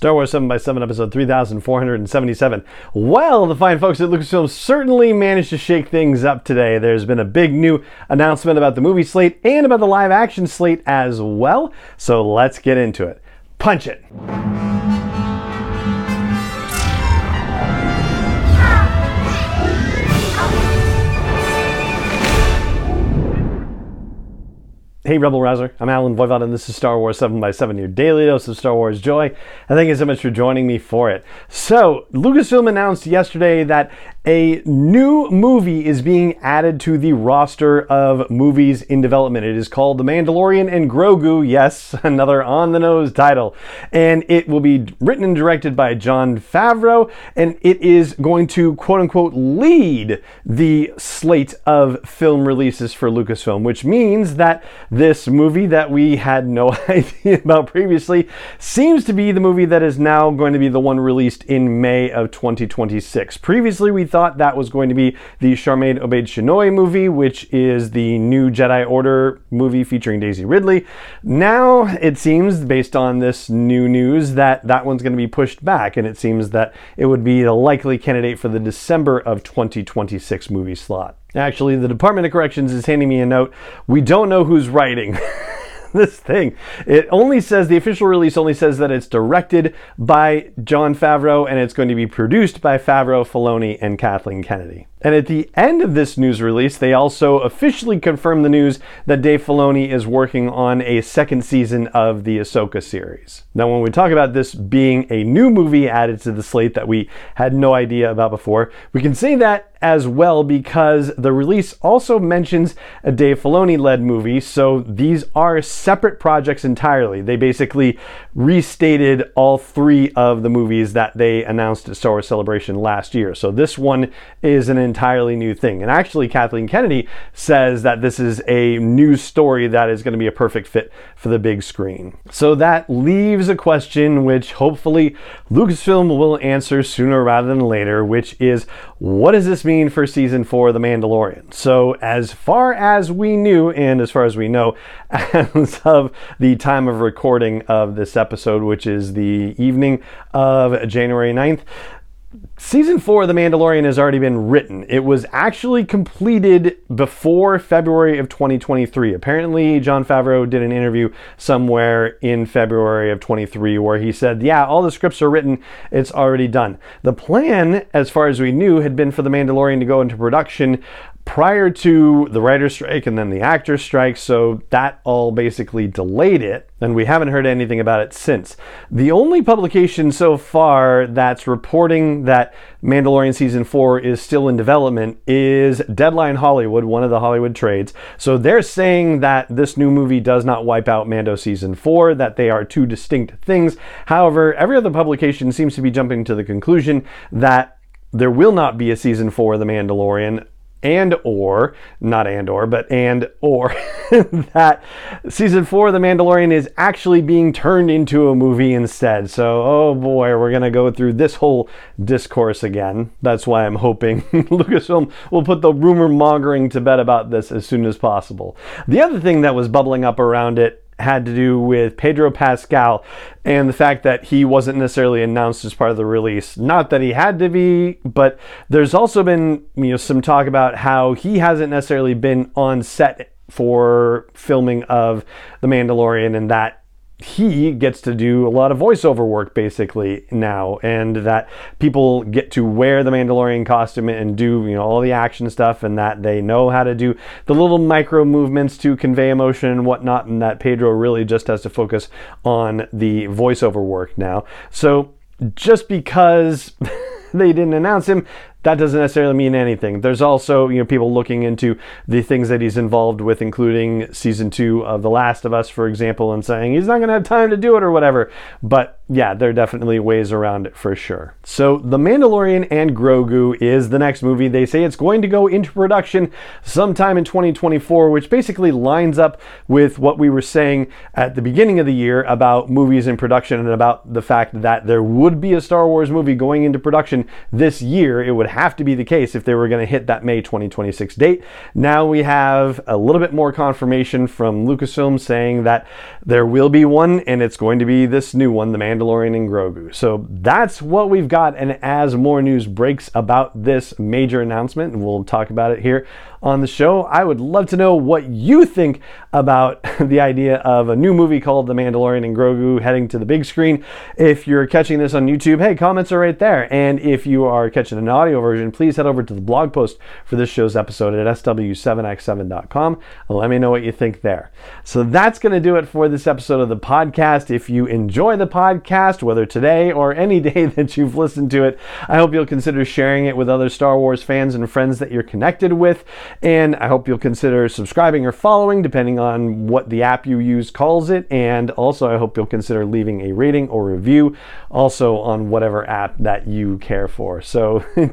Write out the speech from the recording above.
Star Wars 7 by 7 episode 3477. Well, the fine folks at Lucasfilm certainly managed to shake things up today. There's been a big new announcement about the movie slate and about the live action slate as well. So let's get into it. Punch it. Hey, Rebel Rouser. I'm Allen Voivod, and this is Star Wars 7 by 7 your daily dose of Star Wars joy. And thank you so much for joining me for it. So, Lucasfilm announced yesterday that a new movie is being added to the roster of movies in development. It is called The Mandalorian and Grogu. Yes, another on the nose title. And it will be written and directed by Jon Favreau, and it is going to quote unquote lead the slate of film releases for Lucasfilm, which means that this movie that we had no idea about previously seems to be the movie that is now going to be the one released in May of 2026. Previously, we thought that was going to be the Sharmeen Obaid-Chinoy movie, which is the new Jedi Order movie featuring Daisy Ridley. Now it seems, based on this new news, that that one's going to be pushed back, and it seems that it would be the likely candidate for the December of 2026 movie slot. Actually, the Department of Corrections is handing me a note. We don't know who's writing. this thing. It only says the official release only says that it's directed by Jon Favreau and it's going to be produced by Favreau, Filoni, and Kathleen Kennedy. And at the end of this news release, they also officially confirmed the news that Dave Filoni is working on a second season of the Ahsoka series. Now, when we talk about this being a new movie added to the slate that we had no idea about before, we can say that as well because the release also mentions a Dave Filoni led movie. So these are separate projects entirely. They basically restated all three of the movies that they announced at Star Wars Celebration last year. So this one is an entirely new thing. And actually, Kathleen Kennedy says that this is a new story that is going to be a perfect fit for the big screen. So that leaves a question which hopefully Lucasfilm will answer sooner rather than later, which is what does this mean for season four of The Mandalorian? So, as far as we knew, and as far as we know, as of the time of recording of this episode, which is the evening of January 9th, Season 4 of The Mandalorian has already been written. It was actually completed before February of 2023. Apparently, Jon Favreau did an interview somewhere in February of 23 where he said, Yeah, all the scripts are written, it's already done. The plan, as far as we knew, had been for The Mandalorian to go into production prior to the writer's strike and then the actor's strike, so that all basically delayed it, and we haven't heard anything about it since. The only publication so far that's reporting that Mandalorian Season 4 is still in development is Deadline Hollywood, one of the Hollywood trades. So they're saying that this new movie does not wipe out Mando Season 4, that they are two distinct things. However, every other publication seems to be jumping to the conclusion that there will not be a season 4 of The Mandalorian and or not and or but and or that season four of the mandalorian is actually being turned into a movie instead. So oh boy we're going to go through this whole discourse again. That's why i'm hoping lucasfilm will put the rumor mongering to bed about this as soon as possible. The other thing that was bubbling up around it had to do with Pedro Pascal and the fact that he wasn't necessarily announced as part of the release. Not that he had to be, but there's also been you know some talk about how he hasn't necessarily been on set for filming of The Mandalorian and that he gets to do a lot of voiceover work basically now and that people get to wear the mandalorian costume and do you know all the action stuff and that they know how to do the little micro movements to convey emotion and whatnot and that pedro really just has to focus on the voiceover work now. So just because they didn't announce him that doesn't necessarily mean anything. There's also, you know, people looking into the things that he's involved with, including season two of The Last of Us, for example, and saying he's not going to have time to do it or whatever. But yeah, there are definitely ways around it for sure. So, The Mandalorian and Grogu is the next movie. They say it's going to go into production sometime in 2024, which basically lines up with what we were saying at the beginning of the year about movies in production and about the fact that there would be a Star Wars movie going into production this year. It would have to be the case if they were going to hit that May 2026 date. Now we have a little bit more confirmation from Lucasfilm saying that there will be one and it's going to be this new one, The Mandalorian and Grogu. So that's what we've got. And as more news breaks about this major announcement, and we'll talk about it here on the show. I would love to know what you think about the idea of a new movie called The Mandalorian and Grogu heading to the big screen. If you're catching this on YouTube, hey, comments are right there. And if you are catching an audio version, please head over to the blog post for this show's episode at sw7x7.com and let me know what you think there. So that's going to do it for this episode of the podcast. If you enjoy the podcast, whether today or any day that you've listened to it, I hope you'll consider sharing it with other Star Wars fans and friends that you're connected with. And I hope you'll consider subscribing or following, depending on what the app you use calls it. And also, I hope you'll consider leaving a rating or review also on whatever app that you care for. So it